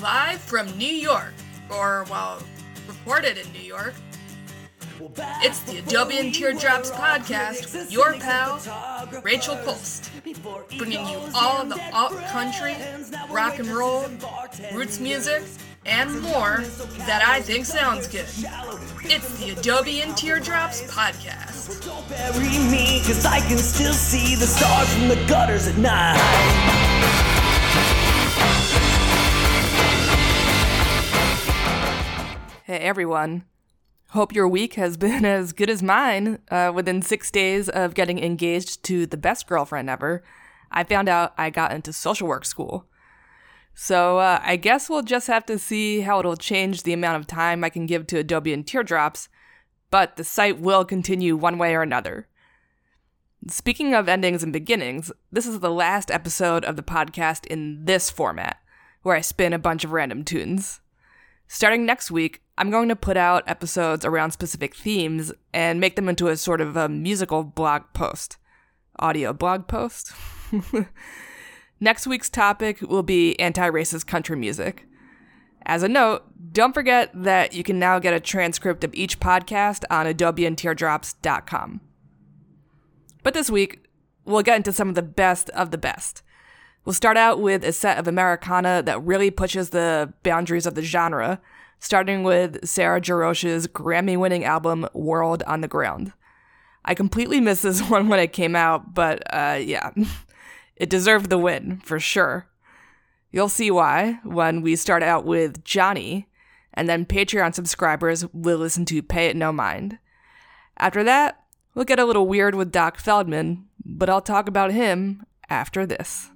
live from New York, or, well, recorded in New York. It's the Adobe and Teardrops podcast with your pal, Rachel Cholst, bringing you all the alt country, rock and roll, roots music, and more that I think sounds good. It's the Adobe and Teardrops podcast. Don't bury me, cause I can still see the stars from the gutters at night. Hey everyone. Hope your week has been as good as mine. Uh, within six days of getting engaged to the best girlfriend ever, I found out I got into social work school. So uh, I guess we'll just have to see how it'll change the amount of time I can give to Adobe and Teardrops, but the site will continue one way or another. Speaking of endings and beginnings, this is the last episode of the podcast in this format, where I spin a bunch of random tunes. Starting next week, I'm going to put out episodes around specific themes and make them into a sort of a musical blog post. Audio blog post? next week's topic will be anti racist country music. As a note, don't forget that you can now get a transcript of each podcast on adobeandteardrops.com. But this week, we'll get into some of the best of the best. We'll start out with a set of Americana that really pushes the boundaries of the genre, starting with Sarah Jarosz's Grammy winning album World on the Ground. I completely missed this one when it came out, but uh, yeah, it deserved the win for sure. You'll see why when we start out with Johnny, and then Patreon subscribers will listen to Pay It No Mind. After that, we'll get a little weird with Doc Feldman, but I'll talk about him after this.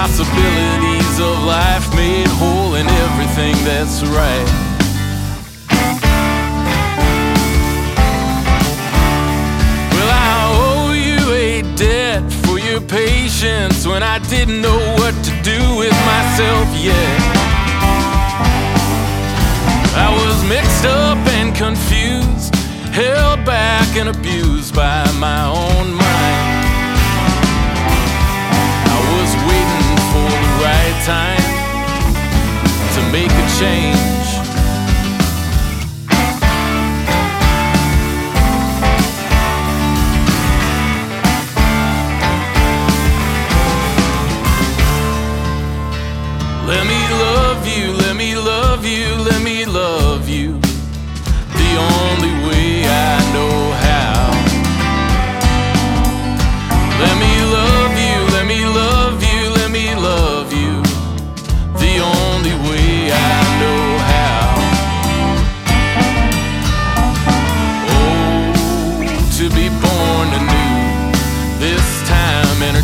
Possibilities of life made whole and everything that's right. Well, I owe you a debt for your patience when I didn't know what to do with myself yet. I was mixed up and confused, held back and abused by my own time to make a change.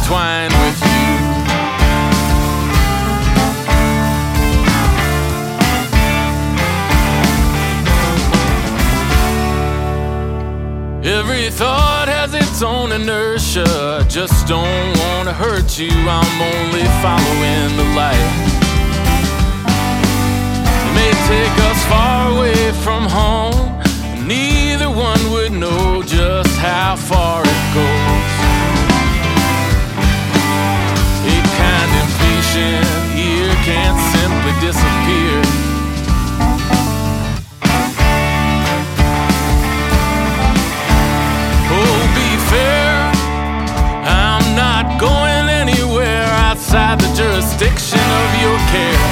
Intertwined with you. Every thought has its own inertia. I just don't wanna hurt you. I'm only following the light. It may take us far away from home. Neither one would know just how far it goes. Impatient ear can't simply disappear. Oh, be fair. I'm not going anywhere outside the jurisdiction of your care.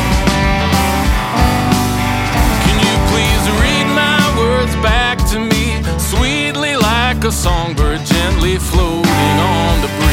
Can you please read my words back to me sweetly like a songbird gently floating on the breeze?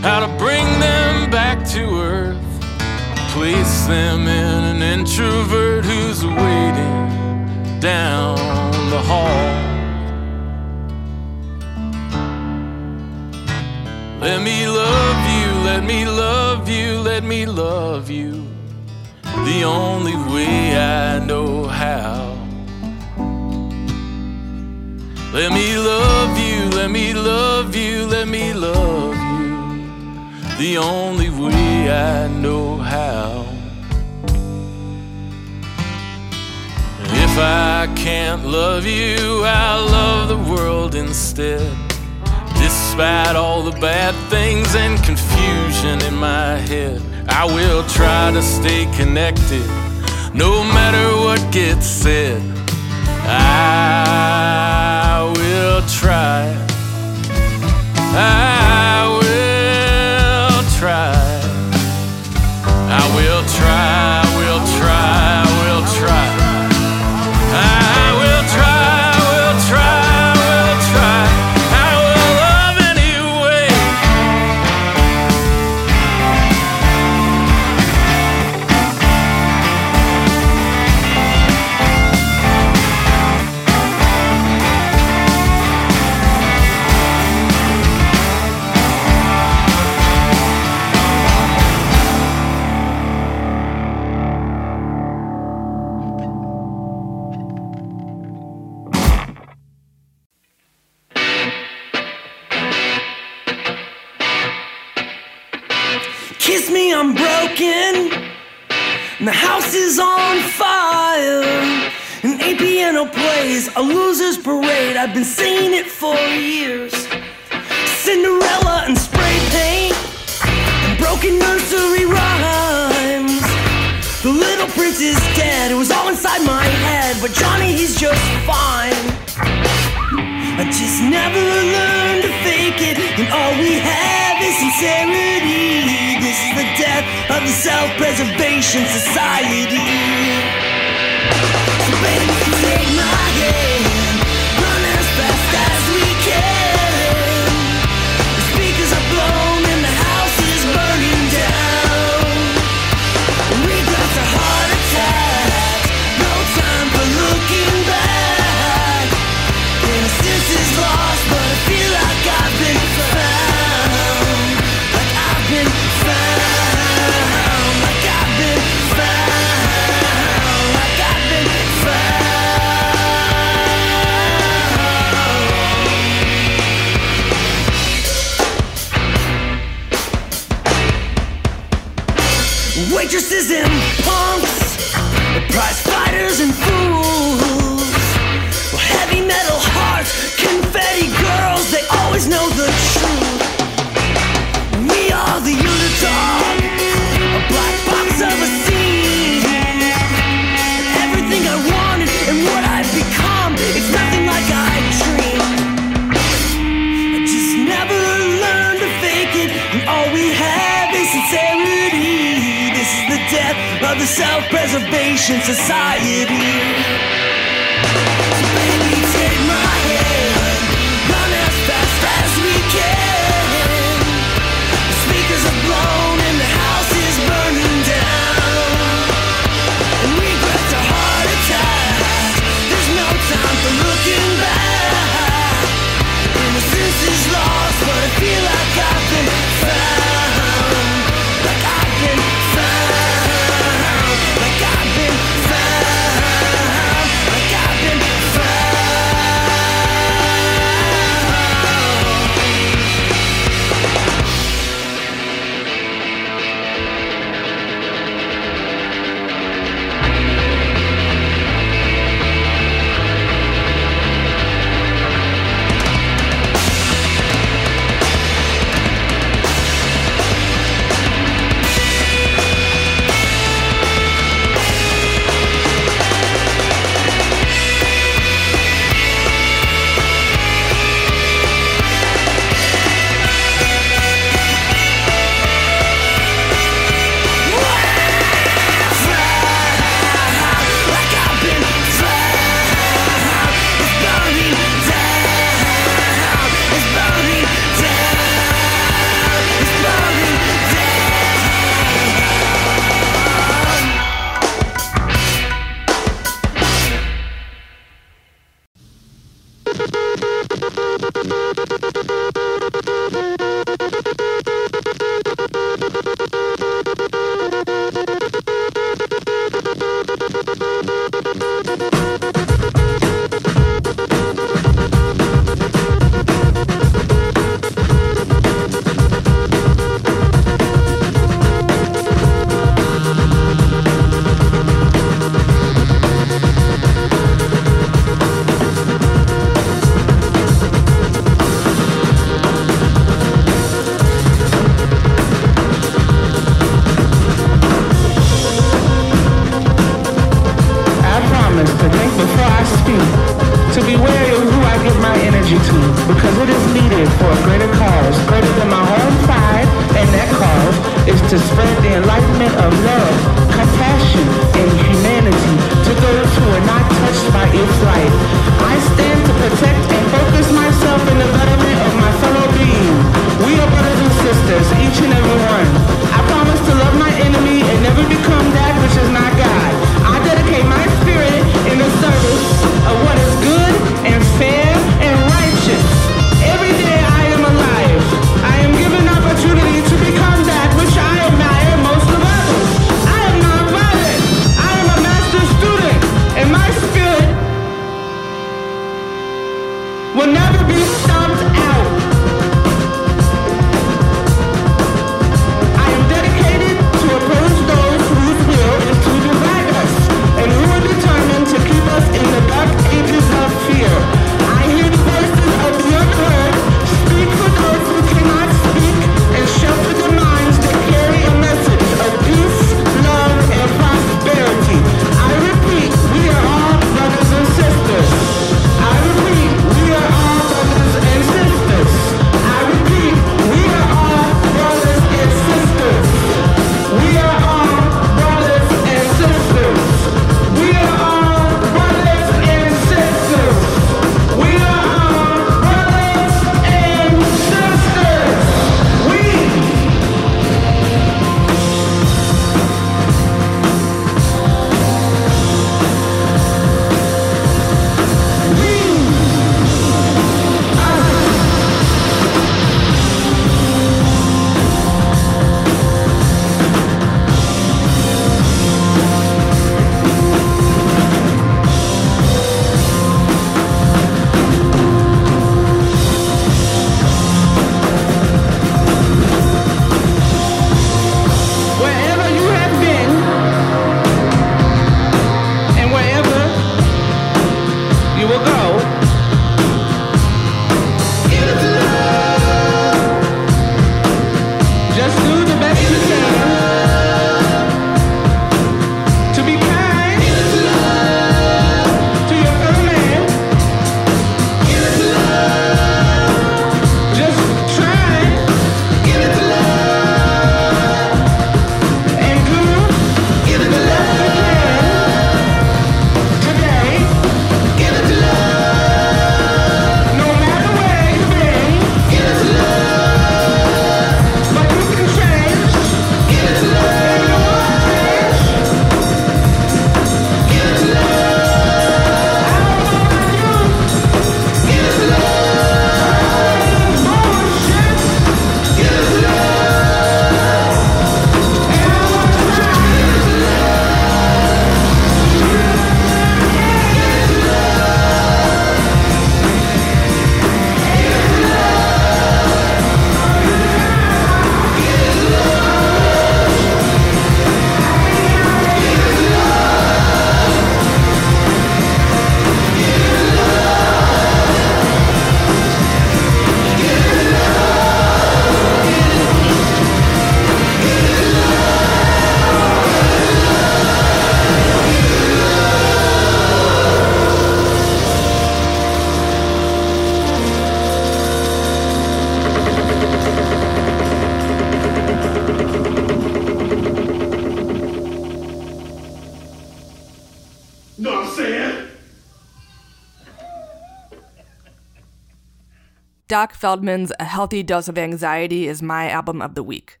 Doc Feldman's A Healthy Dose of Anxiety is my album of the week.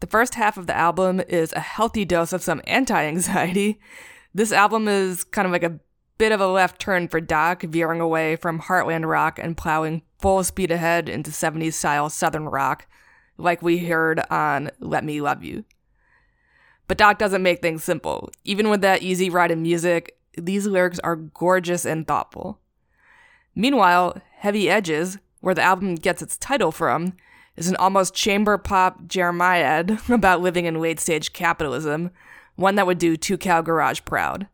The first half of the album is a healthy dose of some anti anxiety. This album is kind of like a bit of a left turn for Doc, veering away from Heartland rock and plowing full speed ahead into 70s style Southern rock, like we heard on Let Me Love You. But Doc doesn't make things simple. Even with that easy ride of music, these lyrics are gorgeous and thoughtful. Meanwhile, Heavy Edges, where the album gets its title from, is an almost chamber pop Jeremiad about living in late stage capitalism, one that would do Two Cow Garage proud.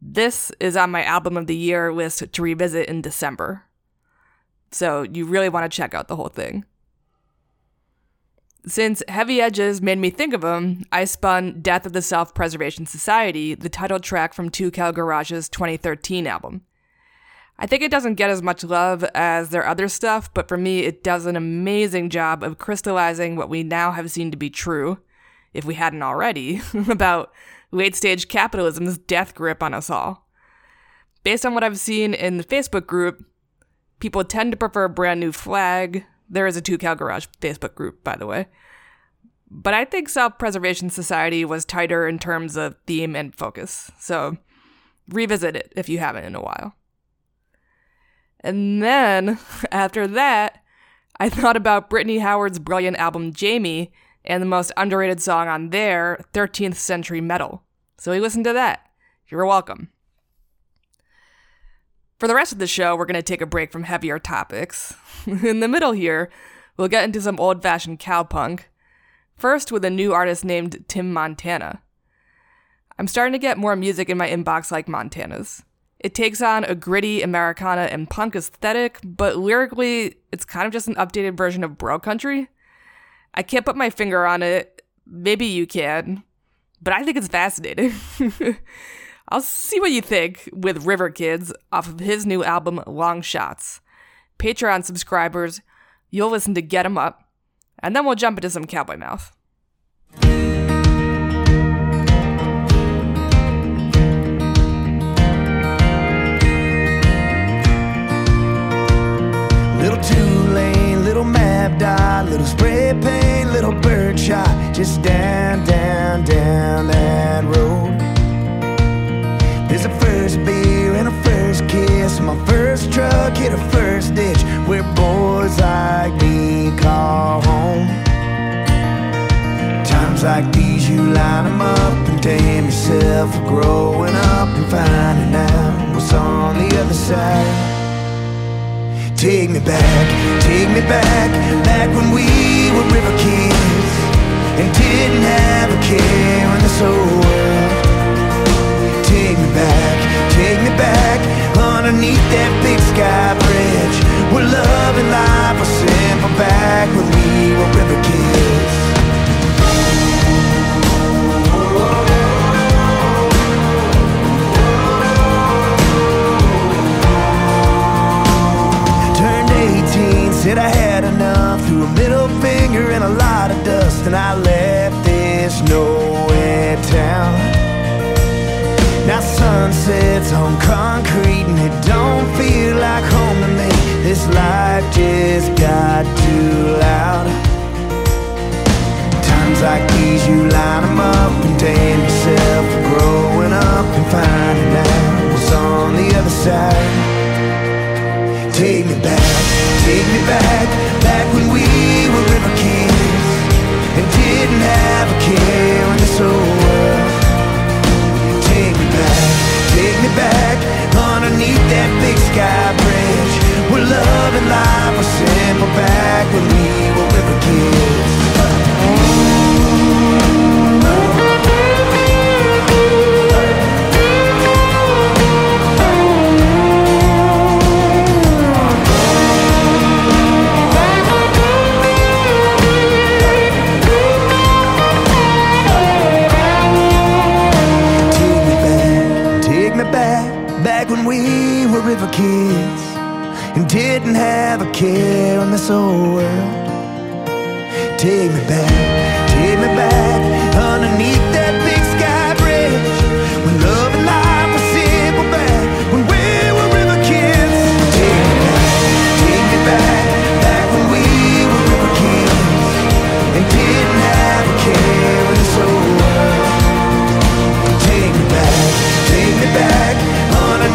This is on my album of the year list to revisit in December. So you really want to check out the whole thing. Since Heavy Edges made me think of him, I spun Death of the Self Preservation Society, the title track from Two Cow Garage's 2013 album. I think it doesn't get as much love as their other stuff, but for me, it does an amazing job of crystallizing what we now have seen to be true, if we hadn't already, about late stage capitalism's death grip on us all. Based on what I've seen in the Facebook group, people tend to prefer a Brand New Flag. There is a Two Cow Garage Facebook group, by the way. But I think Self Preservation Society was tighter in terms of theme and focus, so revisit it if you haven't in a while. And then, after that, I thought about Brittany Howard's brilliant album Jaime and the most underrated song on there, 13th Century Metal. So we listened to that. You're welcome. For the rest of the show, we're going to take a break from heavier topics. In the middle here, we'll get into some old fashioned cowpunk. First, with a new artist named Tim Montana. I'm starting to get more music in my inbox like Montana's. It takes on a gritty Americana and punk aesthetic, but lyrically, it's kind of just an updated version of bro country. I can't put my finger on it. Maybe you can, but I think it's fascinating. I'll see what you think with River Kids off of his new album, Long Shots. Patreon subscribers, you'll listen to Get 'em Up, and then we'll jump into some cowboy mouth. Little Tulane, little map dot, little spray paint, little bird shot, just down, down, down that road. There's a first beer and a first kiss, my first truck hit a first ditch, where boys like me call home. Times like these, you line them up and damn yourself for growing up and finding out what's on the other side. Take me back, take me back, back when we were river kids and didn't have a care in this whole world. Take me back, take me back, underneath that big sky bridge where love and life were simple back when we were river kids. Said I had enough. Threw a middle finger and a lot of dust, and I left this nowhere town. Now sunsets on concrete, and it don't feel like home to me. This life just got too loud. Times like these, you line 'em up and damn yourself for growing up and finding out what's on the other side. Take me back, take me back, back when we were river kids and didn't have a care in this whole world. Take me back, take me back, underneath that big sky bridge where love and life were simple back when we were river kids. Take back, back, when we were river kids and didn't have a care in this old world. Take me back, take me back, underneath that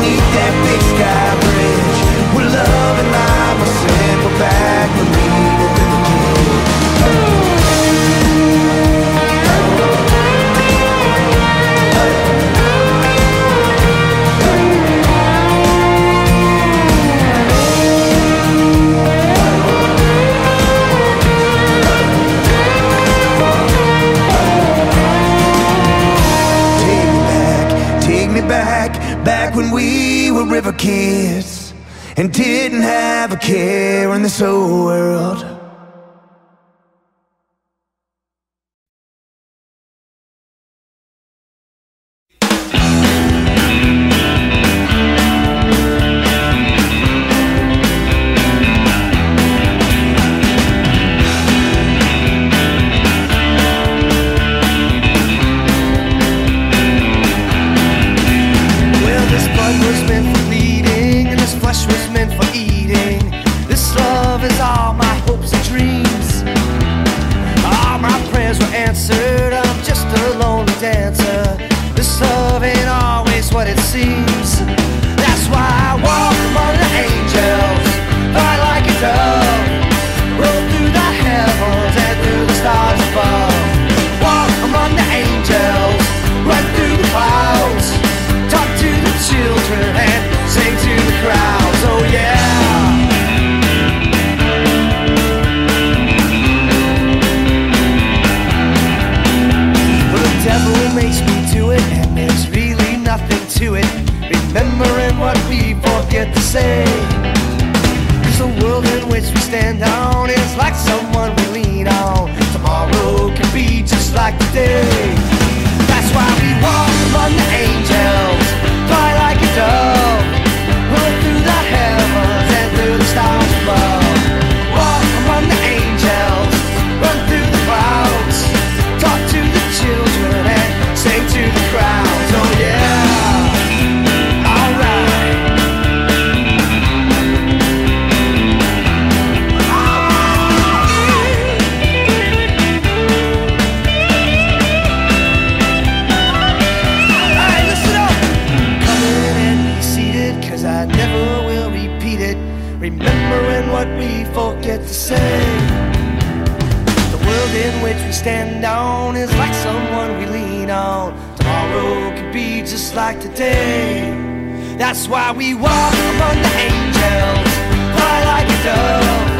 underneath that big sky when we were river kids and didn't have a care in this whole world. It seems. Forget to say. Cause the world in which we stand on is like someone we lean on. Tomorrow can be just like today. That's why we walk among the angels, fly like a dove, stand on is like someone we lean on. Tomorrow could be just like today. That's why we walk among the angels, fly like a dove,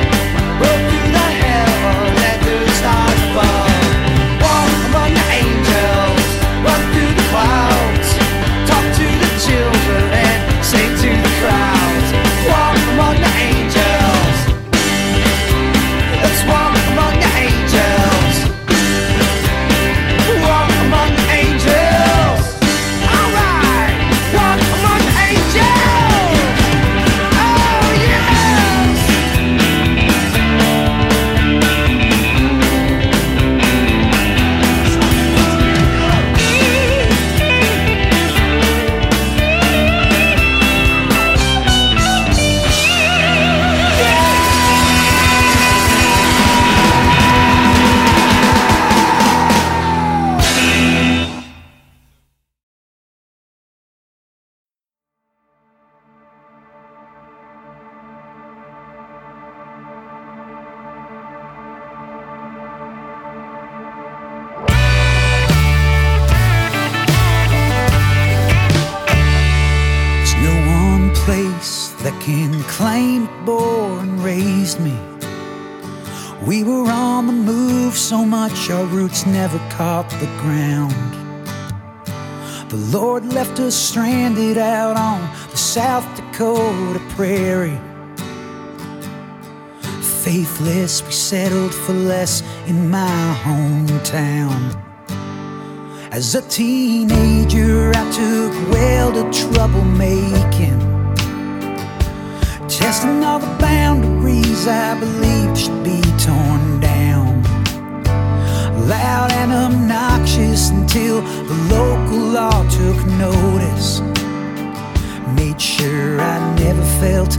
us stranded out on the South Dakota prairie. Faithless, we settled for less in my hometown. As a teenager, I took well to troublemaking, testing all the boundaries I believed should be torn down. Loud and obnoxious until the law took notice. Made sure I never felt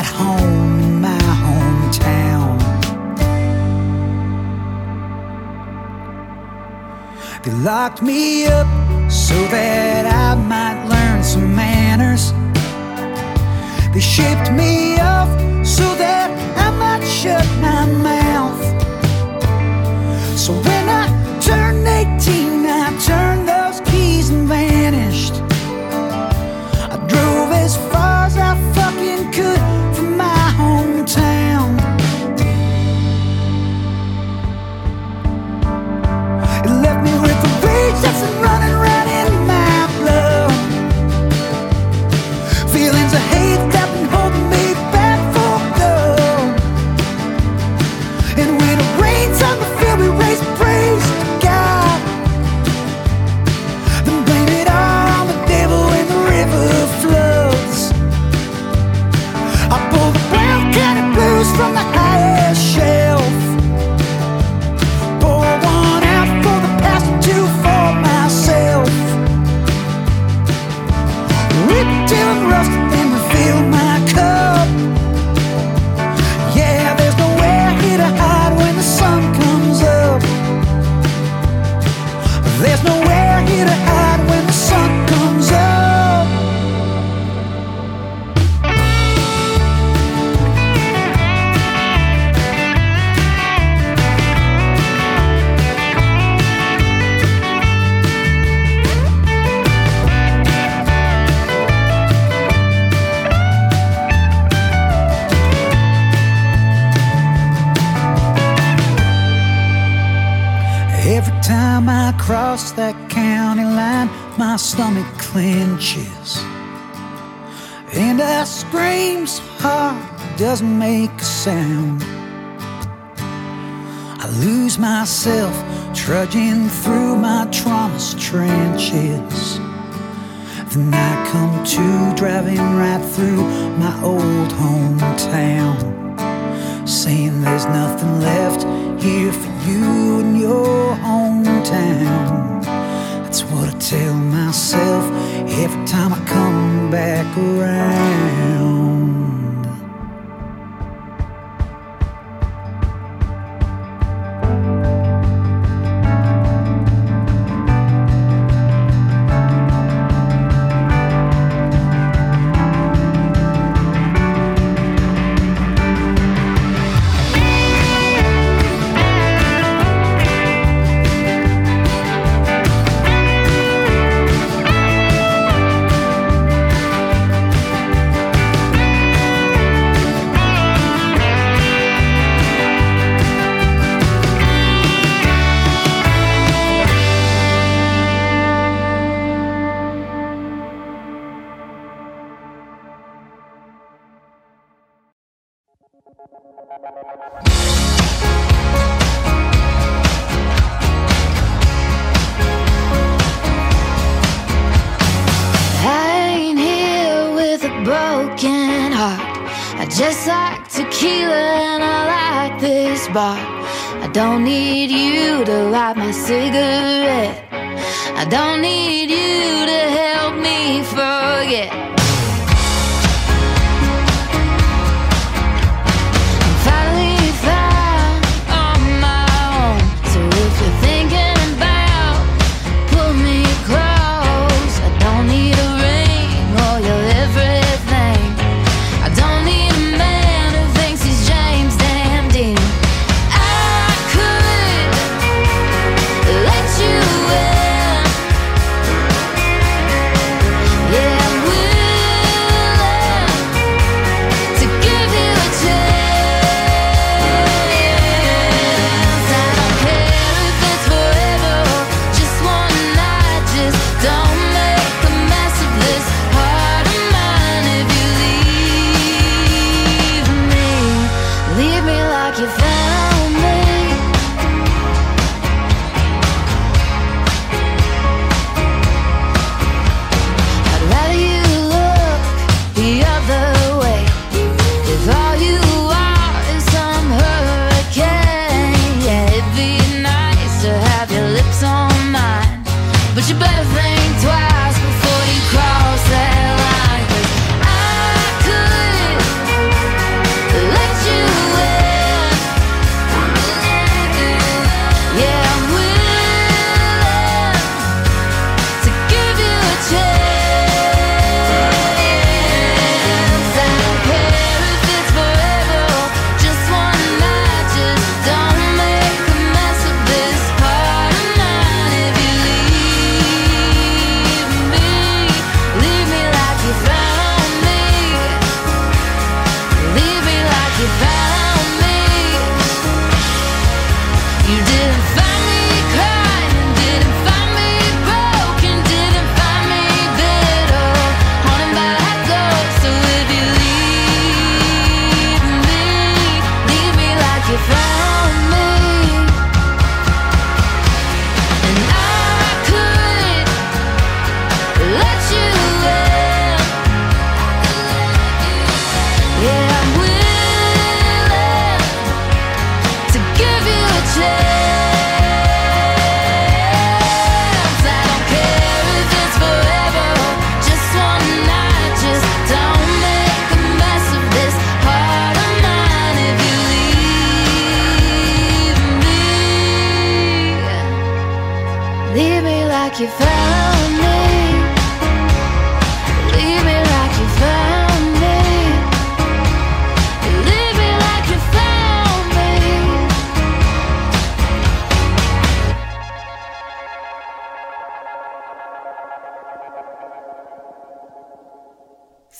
at home in my hometown. They locked me up so that I might learn some manners. They shipped me off so that I might shut my mouth. So a doesn't make a sound. I lose myself trudging through my trauma's trenches. Then I come to driving right through my old hometown, saying there's nothing left here for you in your hometown. That's what I tell myself every time I come back around. don't need you to light my cigarette. I don't need you.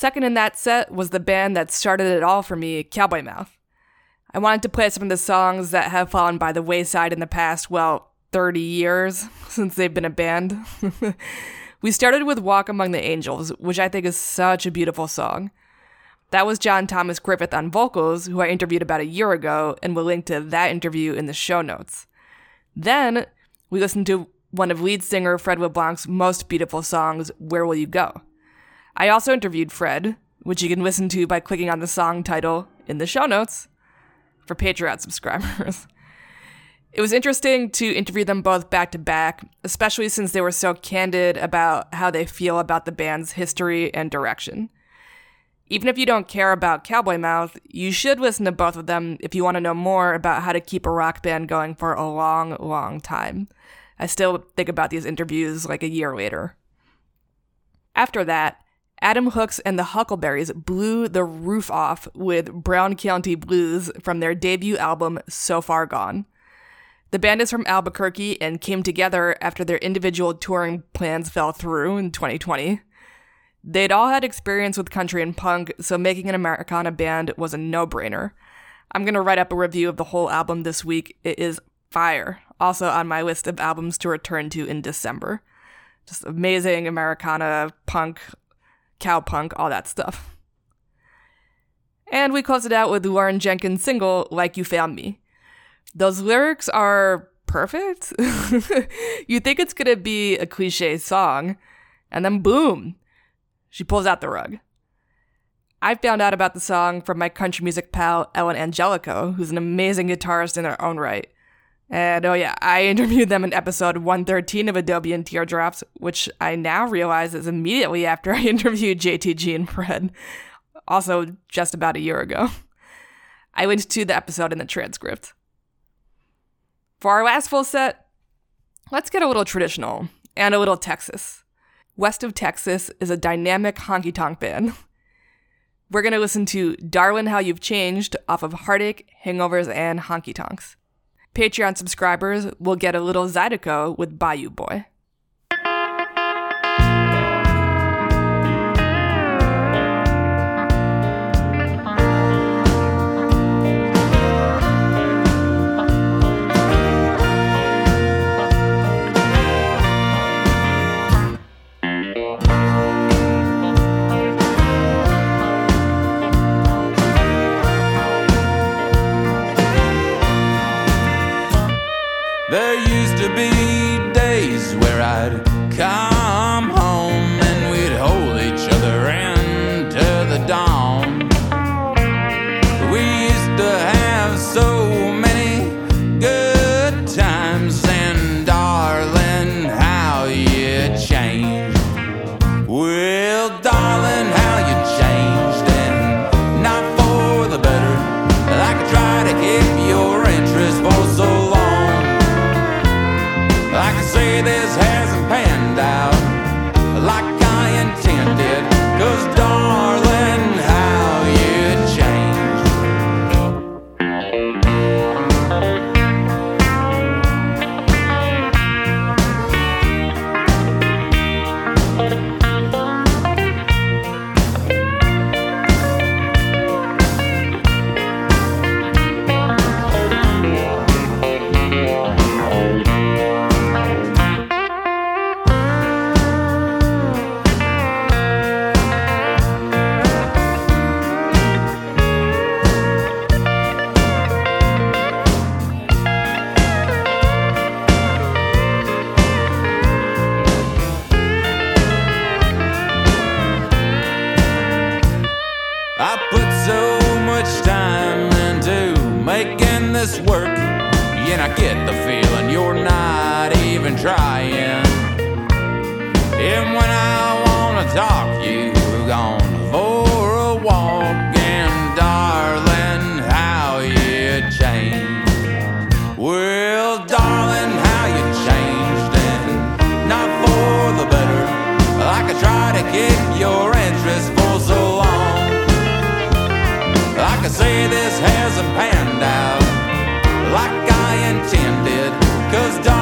Second in that set was the band that started it all for me, Cowboy Mouth. I wanted to play some of the songs that have fallen by the wayside in the past, well, 30 years since they've been a band. we started with Walk Among the Angels, which I think is such a beautiful song. That was John Thomas Griffith on vocals, who I interviewed about a year ago, and we'll link to that interview in the show notes. Then we listened to one of lead singer Fred LeBlanc's most beautiful songs, Where Will You Go? I also interviewed Fred, which you can listen to by clicking on the song title in the show notes for Patreon subscribers. It was interesting to interview them both back to back, especially since they were so candid about how they feel about the band's history and direction. Even if you don't care about Cowboy Mouth, you should listen to both of them if you want to know more about how to keep a rock band going for a long, long time. I still think about these interviews like a year later. After that, Adam Hooks and the Huckleberries blew the roof off with Brown County Blues from their debut album So Far Gone. The band is from Albuquerque and came together after their individual touring plans fell through in 2020. They'd all had experience with country and punk, so making an Americana band was a no brainer. I'm going to write up a review of the whole album this week. It is fire. Also on my list of albums to return to in December. Just amazing Americana, punk, cowpunk, all that stuff. And we close it out with Lauren Jenkins' single, Like You Found Me. Those lyrics are perfect. you think it's gonna be a cliche song, and then boom, she pulls out the rug. I found out about the song from my country music pal Ellen Angelico, who's an amazing guitarist in her own right. And oh yeah, I interviewed them in episode 113 of Adobo and Teardrops, which I now realize is immediately after I interviewed JTG and Fred, also just about a year ago. I linked to the episode in the transcript. For our last full set, let's get a little traditional and a little Texas. West of Texas is a dynamic honky tonk band. We're going to listen to Darlin' How You've Changed off of Heartache, Hangovers, and Honky Tonks. Patreon subscribers will get a little Zydeco with Bayou Boy. Can say this hasn't panned out like I intended. Cause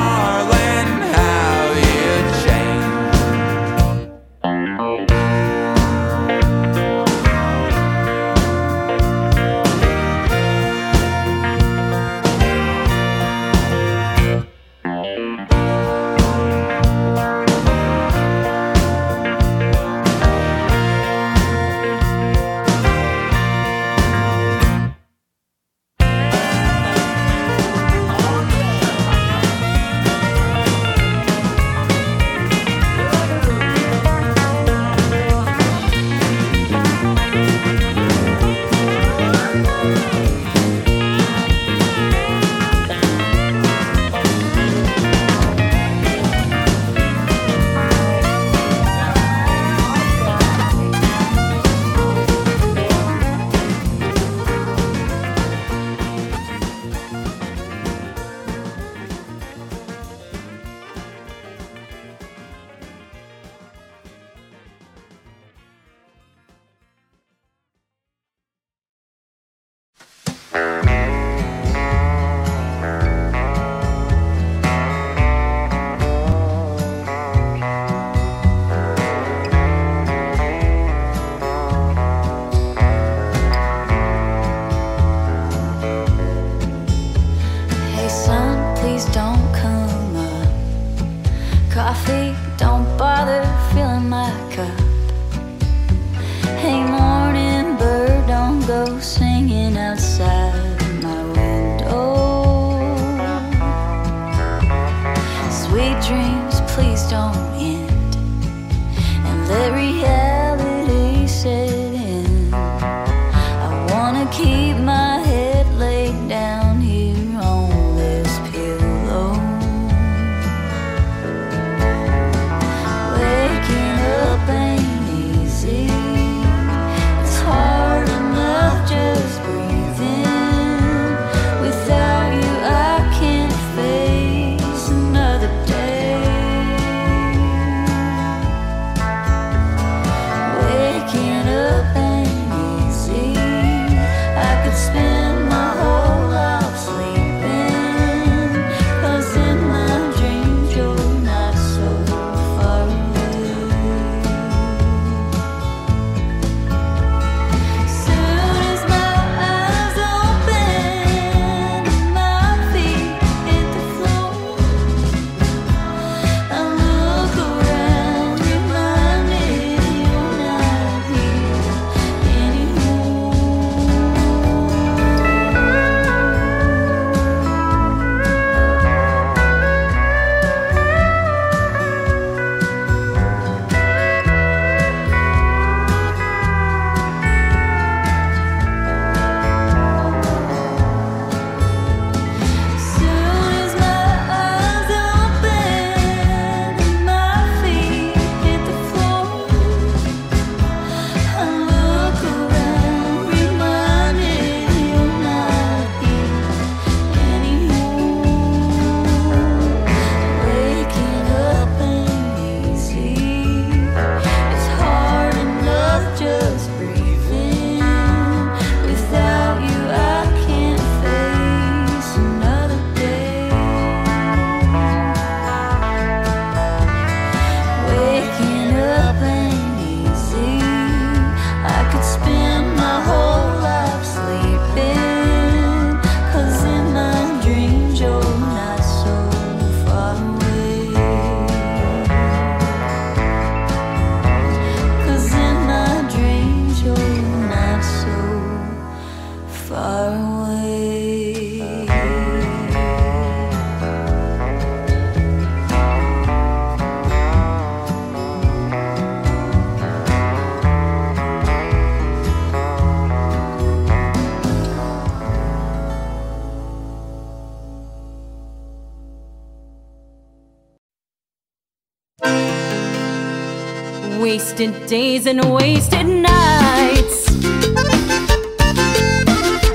days and wasted nights.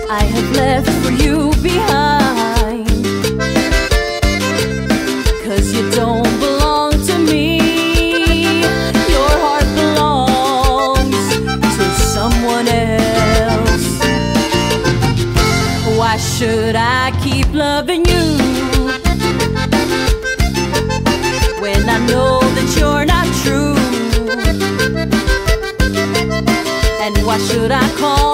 I have left for you behind. Cause you don't belong to me. Your heart belongs to someone else. Why should I keep loving you When I know why should I call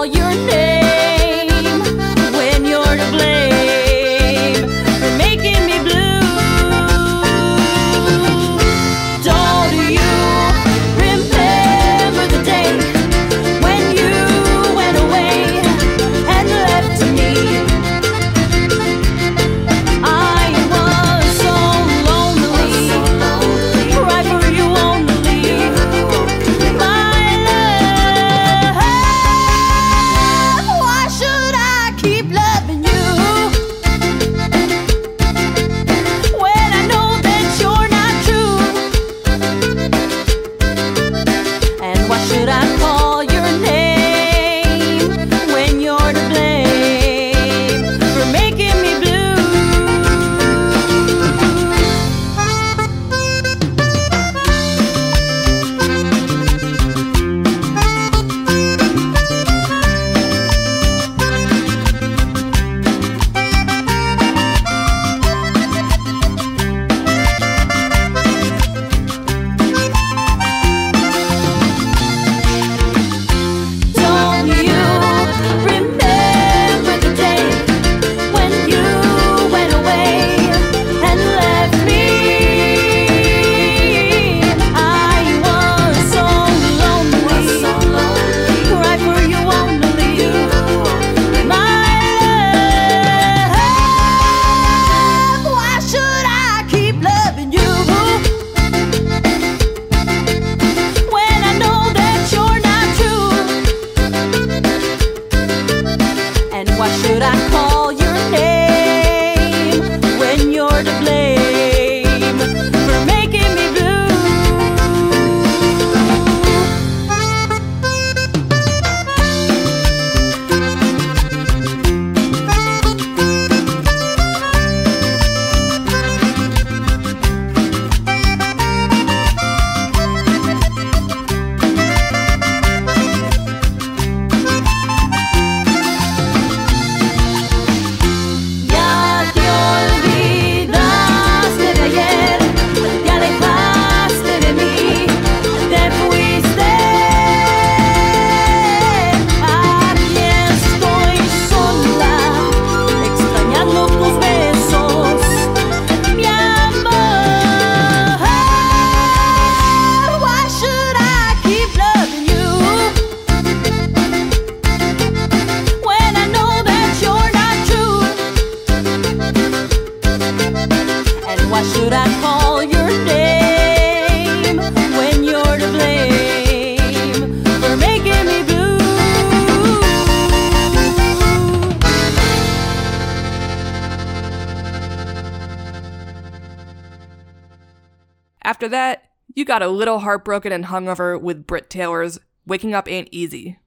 After that, you got a little heartbroken and hungover with Britt Taylor's Waking Up Ain't Easy.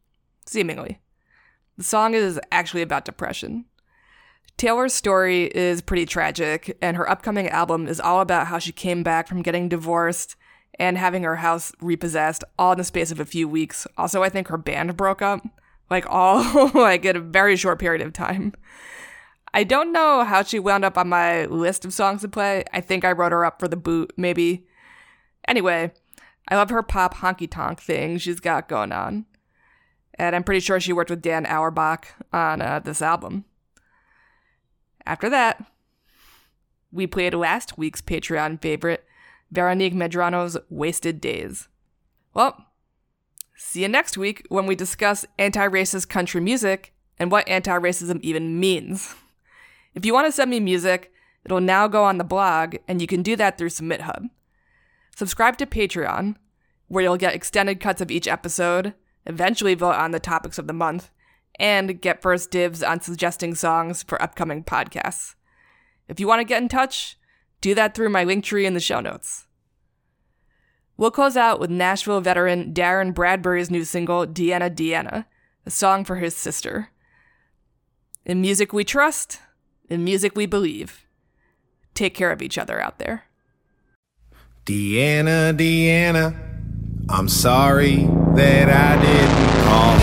Seemingly. The song is actually about depression. Taylor's story is pretty tragic, and her upcoming album is all about how she came back from getting divorced and having her house repossessed all in the space of a few weeks. Also, I think her band broke up, like all like in a very short period of time. I don't know how she wound up on my list of songs to play. I think I wrote her up for the boot, maybe. Anyway, I love her pop honky tonk thing she's got going on. And I'm pretty sure she worked with Dan Auerbach on uh, this album. After that, we played last week's Patreon favorite, Veronique Medrano's Wasted Days. Well, see you next week when we discuss anti racist country music and what anti racism even means. If you want to send me music, it'll now go on the blog, and you can do that through Submit Hub. Subscribe to Patreon, where you'll get extended cuts of each episode, eventually vote on the topics of the month, and get first dibs on suggesting songs for upcoming podcasts. If you want to get in touch, do that through my link tree in the show notes. We'll close out with Nashville veteran Darren Bradbury's new single, Deanna Deanna, a song for his sister. In music we trust, in music we believe. Take care of each other out there. Deanna, Deanna, I'm sorry that I didn't call.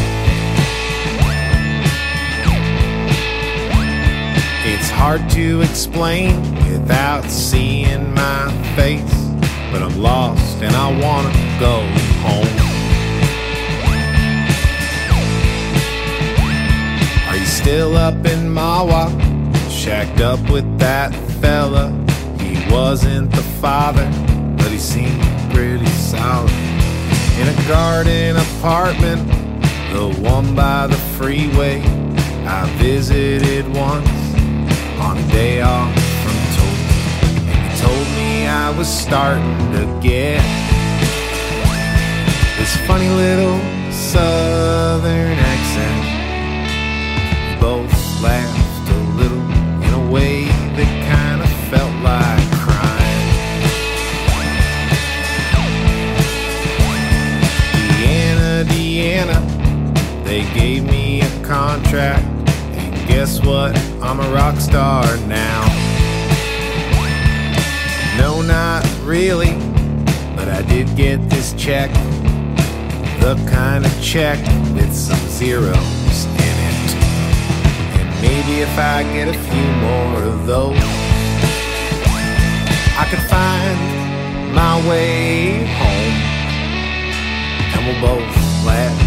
It's hard to explain without seeing my face, but I'm lost and I wanna go home. Are you still up in Mawa, shacked up with that fella? He wasn't the father, but he seemed pretty solid. In a garden apartment, the one by the freeway, I visited once on a day off from Tulsa. And he told me I was starting to get this funny little southern accent. We both laughed a little they gave me a contract. And guess what? I'm a rock star now. No, not really, but I did get this check. The kind of check with some zeros in it. And maybe if I get a few more of those, I could find my way home. And we'll both laugh